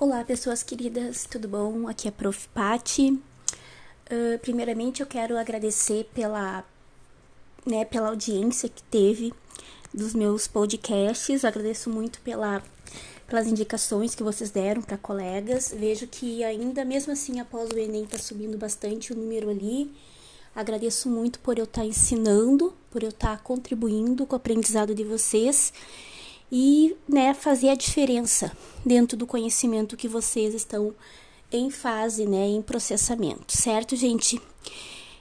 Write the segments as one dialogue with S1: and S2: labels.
S1: Olá, pessoas queridas, tudo bom? Aqui é a Prof. Pati. Uh, primeiramente, eu quero agradecer pela, né, pela audiência que teve dos meus podcasts. agradeço muito pela, pelas indicações que vocês deram para colegas. Vejo que ainda, mesmo assim, após o Enem, está subindo bastante o número ali. Agradeço muito por eu estar tá ensinando, por eu estar tá contribuindo com o aprendizado de vocês e né, fazer a diferença dentro do conhecimento que vocês estão em fase, né, em processamento, certo, gente?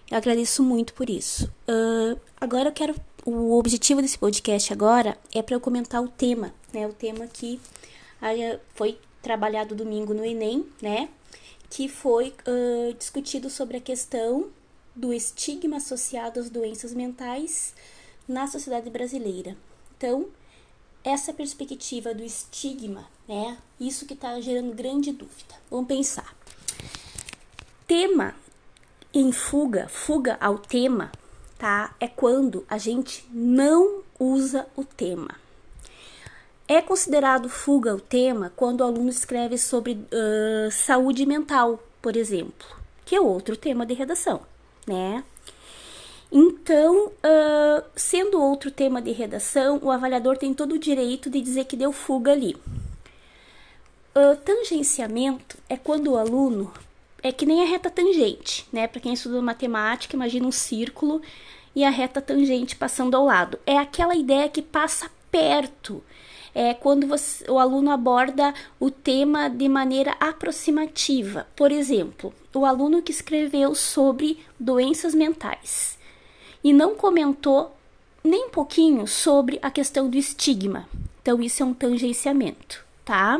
S1: Eu agradeço muito por isso. Uh, agora eu quero. O objetivo desse podcast agora é para eu comentar o tema, né? O tema que uh, foi trabalhado domingo no Enem, né? Que foi uh, discutido sobre a questão do estigma associado às doenças mentais na sociedade brasileira. Então, essa perspectiva do estigma, né? Isso que está gerando grande dúvida. Vamos pensar. Tema em fuga, fuga ao tema, tá? É quando a gente não usa o tema. É considerado fuga ao tema quando o aluno escreve sobre uh, saúde mental, por exemplo, que é outro tema de redação, né? Então, uh, sendo outro tema de redação, o avaliador tem todo o direito de dizer que deu fuga ali. Uh, tangenciamento é quando o aluno é que nem a reta tangente, né? Para quem estuda matemática, imagina um círculo e a reta tangente passando ao lado. É aquela ideia que passa perto. É quando você, o aluno aborda o tema de maneira aproximativa. Por exemplo, o aluno que escreveu sobre doenças mentais e não comentou nem um pouquinho sobre a questão do estigma. Então, isso é um tangenciamento, tá?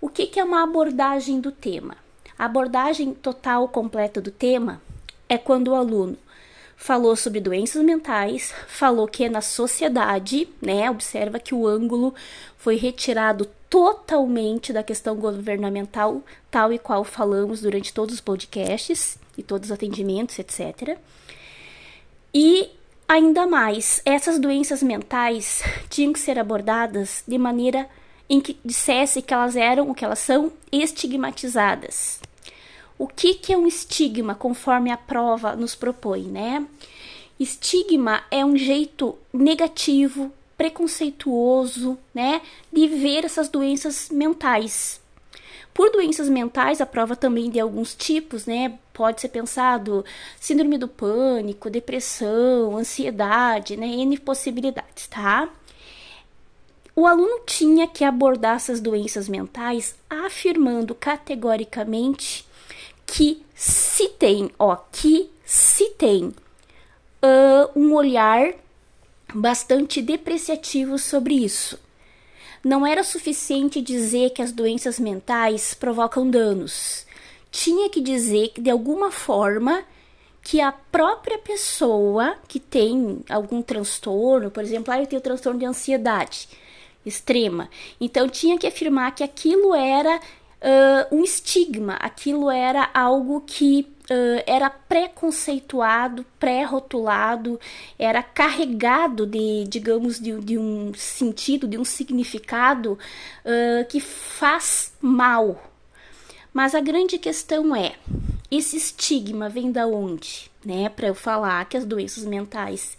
S1: O que, que é uma abordagem do tema? A abordagem total completa do tema é quando o aluno falou sobre doenças mentais, falou que é na sociedade, né? Observa que o ângulo foi retirado totalmente da questão governamental, tal e qual falamos durante todos os podcasts e todos os atendimentos, etc. E ainda mais, essas doenças mentais tinham que ser abordadas de maneira em que dissesse que elas eram o que elas são estigmatizadas. O que, que é um estigma, conforme a prova nos propõe, né? Estigma é um jeito negativo, preconceituoso, né, de ver essas doenças mentais. Por doenças mentais, a prova também de alguns tipos, né? Pode ser pensado síndrome do pânico, depressão, ansiedade, né? N possibilidades, tá? O aluno tinha que abordar essas doenças mentais afirmando categoricamente que se tem, ó, que se tem uh, um olhar bastante depreciativo sobre isso não era suficiente dizer que as doenças mentais provocam danos. Tinha que dizer de alguma forma, que a própria pessoa que tem algum transtorno, por exemplo, ah, eu tenho transtorno de ansiedade extrema, então tinha que afirmar que aquilo era uh, um estigma, aquilo era algo que uh, era preconceituado, pré-rotulado, era carregado de, digamos, de, de, um sentido, de um significado uh, que faz mal. Mas a grande questão é, esse estigma vem da onde? Né? Para eu falar que as doenças mentais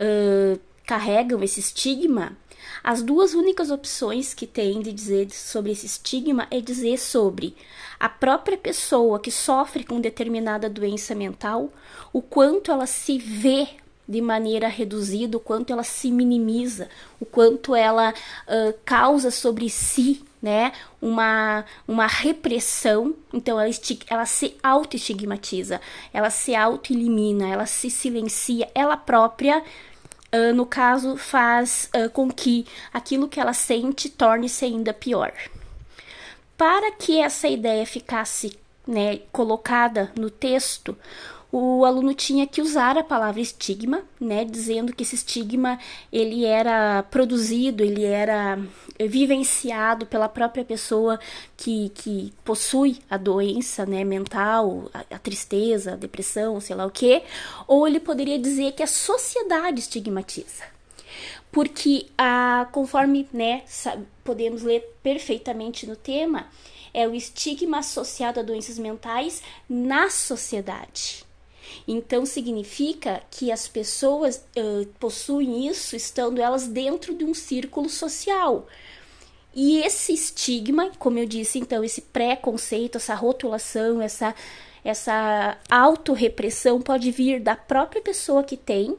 S1: uh, carregam esse estigma, as duas únicas opções que tem de dizer sobre esse estigma é dizer sobre a própria pessoa que sofre com determinada doença mental, o quanto ela se vê de maneira reduzida, o quanto ela se minimiza, o quanto ela uh, causa sobre si né, uma, uma repressão, então ela, ela se auto-estigmatiza, ela se auto-elimina, ela se silencia, ela própria. Uh, no caso, faz uh, com que aquilo que ela sente torne-se ainda pior. Para que essa ideia ficasse né, colocada no texto, o aluno tinha que usar a palavra estigma, né, dizendo que esse estigma ele era produzido, ele era vivenciado pela própria pessoa que, que possui a doença, né, mental, a, a tristeza, a depressão, sei lá o que, ou ele poderia dizer que a sociedade estigmatiza. porque a conforme né, podemos ler perfeitamente no tema, é o estigma associado a doenças mentais na sociedade. Então significa que as pessoas uh, possuem isso estando elas dentro de um círculo social. E esse estigma, como eu disse, então, esse preconceito, essa rotulação, essa, essa autorrepressão pode vir da própria pessoa que tem.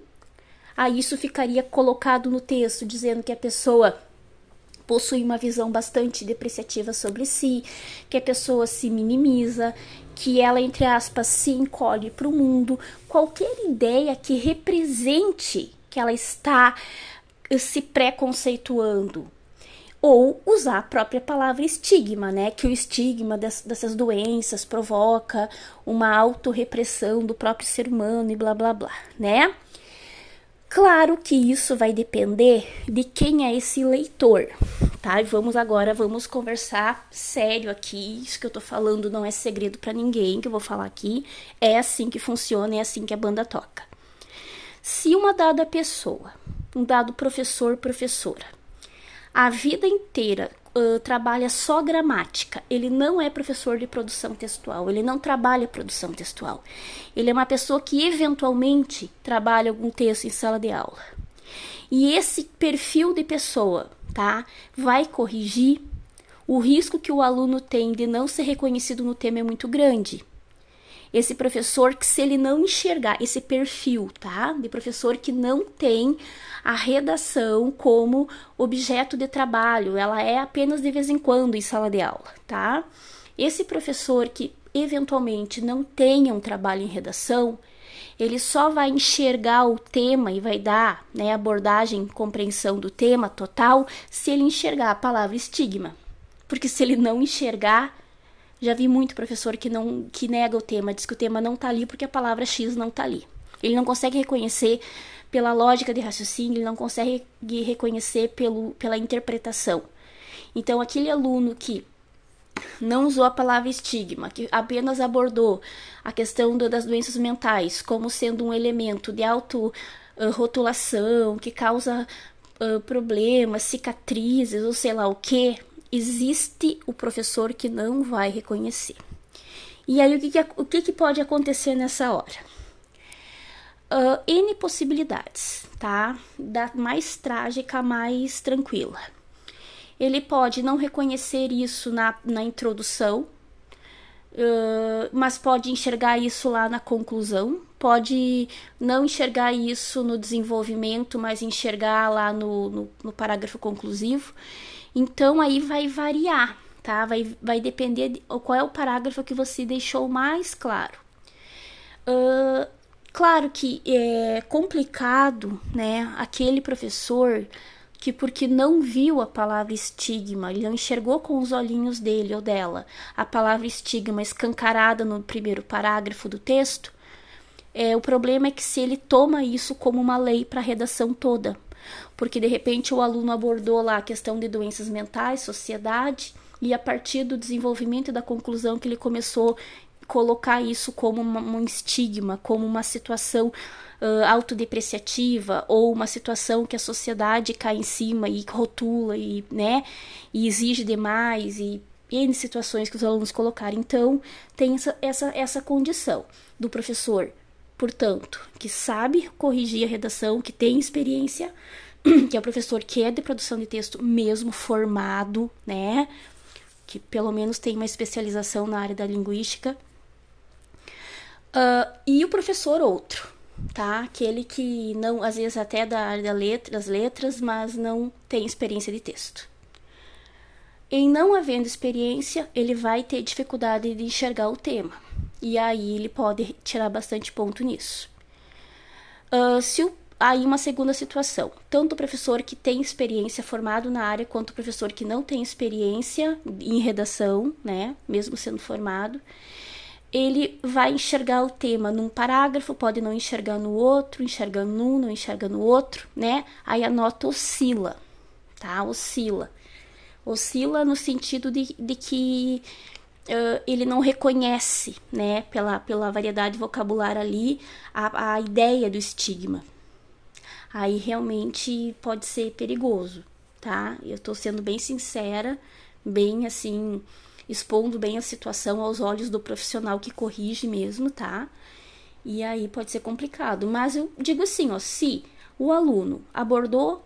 S1: Aí isso ficaria colocado no texto, dizendo que a pessoa possui uma visão bastante depreciativa sobre si, que a pessoa se minimiza, que ela, entre aspas, se encolhe para o mundo. Qualquer ideia que represente que ela está se preconceituando, ou usar a própria palavra estigma, né? Que o estigma dessas doenças provoca uma autorrepressão do próprio ser humano e blá blá blá, né? Claro que isso vai depender de quem é esse leitor, tá? E vamos agora, vamos conversar sério aqui. Isso que eu tô falando não é segredo para ninguém que eu vou falar aqui. É assim que funciona, é assim que a banda toca. Se uma dada pessoa, um dado professor, professora, a vida inteira trabalha só gramática, ele não é professor de produção textual, ele não trabalha produção textual. Ele é uma pessoa que eventualmente trabalha algum texto em sala de aula. E esse perfil de pessoa, tá, vai corrigir. O risco que o aluno tem de não ser reconhecido no tema é muito grande esse professor que se ele não enxergar esse perfil, tá? De professor que não tem a redação como objeto de trabalho, ela é apenas de vez em quando em sala de aula, tá? Esse professor que eventualmente não tenha um trabalho em redação, ele só vai enxergar o tema e vai dar né, abordagem, compreensão do tema total se ele enxergar a palavra estigma. Porque se ele não enxergar, já vi muito professor que não que nega o tema, diz que o tema não está ali porque a palavra X não está ali. Ele não consegue reconhecer pela lógica de raciocínio, ele não consegue reconhecer pelo, pela interpretação. Então, aquele aluno que não usou a palavra estigma, que apenas abordou a questão do, das doenças mentais como sendo um elemento de auto-rotulação uh, que causa uh, problemas, cicatrizes ou sei lá o que, existe o professor que não vai reconhecer. E aí, o que, que, o que, que pode acontecer nessa hora? Uh, N possibilidades, tá? Da mais trágica, mais tranquila. Ele pode não reconhecer isso na, na introdução, uh, mas pode enxergar isso lá na conclusão. Pode não enxergar isso no desenvolvimento, mas enxergar lá no, no, no parágrafo conclusivo. Então aí vai variar, tá? Vai, vai depender de qual é o parágrafo que você deixou mais claro. Uh, claro que é complicado, né? Aquele professor que porque não viu a palavra estigma, ele não enxergou com os olhinhos dele ou dela a palavra estigma escancarada no primeiro parágrafo do texto, é, o problema é que se ele toma isso como uma lei para a redação toda, porque de repente o aluno abordou lá a questão de doenças mentais, sociedade, e a partir do desenvolvimento e da conclusão que ele começou a colocar isso como uma, um estigma, como uma situação uh, autodepreciativa ou uma situação que a sociedade cai em cima e rotula e, né, e exige demais e N situações que os alunos colocaram. Então, tem essa, essa, essa condição do professor, portanto, que sabe corrigir a redação, que tem experiência, que é o professor que é de produção de texto mesmo formado, né? Que pelo menos tem uma especialização na área da linguística. Uh, e o professor outro, tá? Aquele que não, às vezes até da área da letra, das letras, mas não tem experiência de texto. Em não havendo experiência, ele vai ter dificuldade de enxergar o tema. E aí ele pode tirar bastante ponto nisso. Uh, se o aí uma segunda situação. Tanto o professor que tem experiência formado na área, quanto o professor que não tem experiência em redação, né, mesmo sendo formado, ele vai enxergar o tema num parágrafo, pode não enxergar no outro, enxergando num, não enxerga no outro, né? Aí a nota oscila, tá? Oscila. Oscila no sentido de, de que uh, ele não reconhece, né, pela, pela variedade vocabular ali, a, a ideia do estigma, aí realmente pode ser perigoso, tá? Eu tô sendo bem sincera, bem assim, expondo bem a situação aos olhos do profissional que corrige mesmo, tá? E aí pode ser complicado. Mas eu digo assim, ó, se o aluno abordou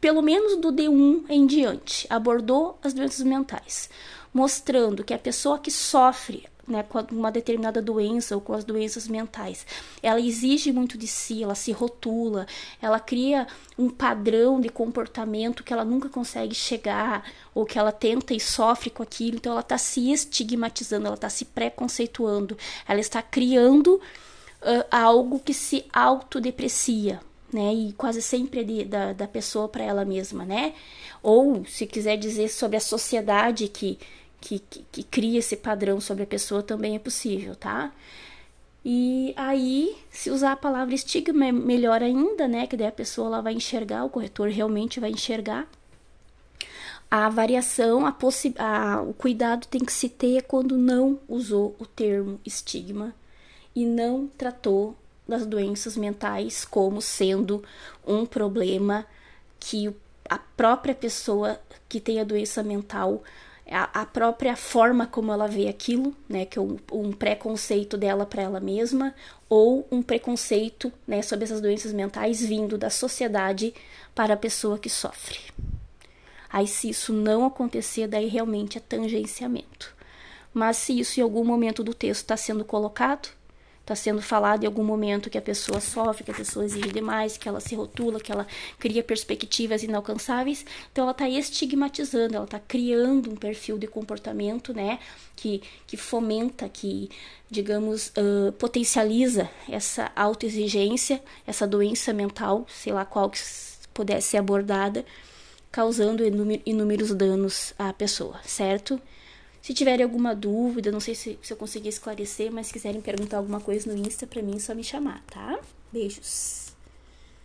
S1: pelo menos do D1 em diante, abordou as doenças mentais, mostrando que a pessoa que sofre né, com uma determinada doença ou com as doenças mentais. Ela exige muito de si, ela se rotula, ela cria um padrão de comportamento que ela nunca consegue chegar, ou que ela tenta e sofre com aquilo, então ela está se estigmatizando, ela está se preconceituando, ela está criando uh, algo que se autodeprecia. Né, e quase sempre é da, da pessoa para ela mesma, né? Ou, se quiser dizer sobre a sociedade que, que, que, que cria esse padrão sobre a pessoa também é possível, tá? E aí, se usar a palavra estigma, é melhor ainda, né? Que daí a pessoa ela vai enxergar, o corretor realmente vai enxergar. A variação, a possi a, o cuidado tem que se ter quando não usou o termo estigma e não tratou das doenças mentais como sendo um problema que a própria pessoa que tem a doença mental a, a própria forma como ela vê aquilo, né, que é um, um preconceito dela para ela mesma, ou um preconceito né, sobre essas doenças mentais vindo da sociedade para a pessoa que sofre. Aí, se isso não acontecer, daí realmente é tangenciamento. Mas se isso em algum momento do texto está sendo colocado, está sendo falado em algum momento que a pessoa sofre, que a pessoa exige demais, que ela se rotula, que ela cria perspectivas inalcançáveis. Então ela está estigmatizando, ela está criando um perfil de comportamento, né, que, que fomenta, que, digamos, uh, potencializa essa autoexigência, essa doença mental, sei lá qual que pudesse ser abordada, causando inúmeros danos à pessoa, certo? Se tiverem alguma dúvida, não sei se, se eu consegui esclarecer, mas se quiserem perguntar alguma coisa no Insta, pra mim é só me chamar, tá? Beijos!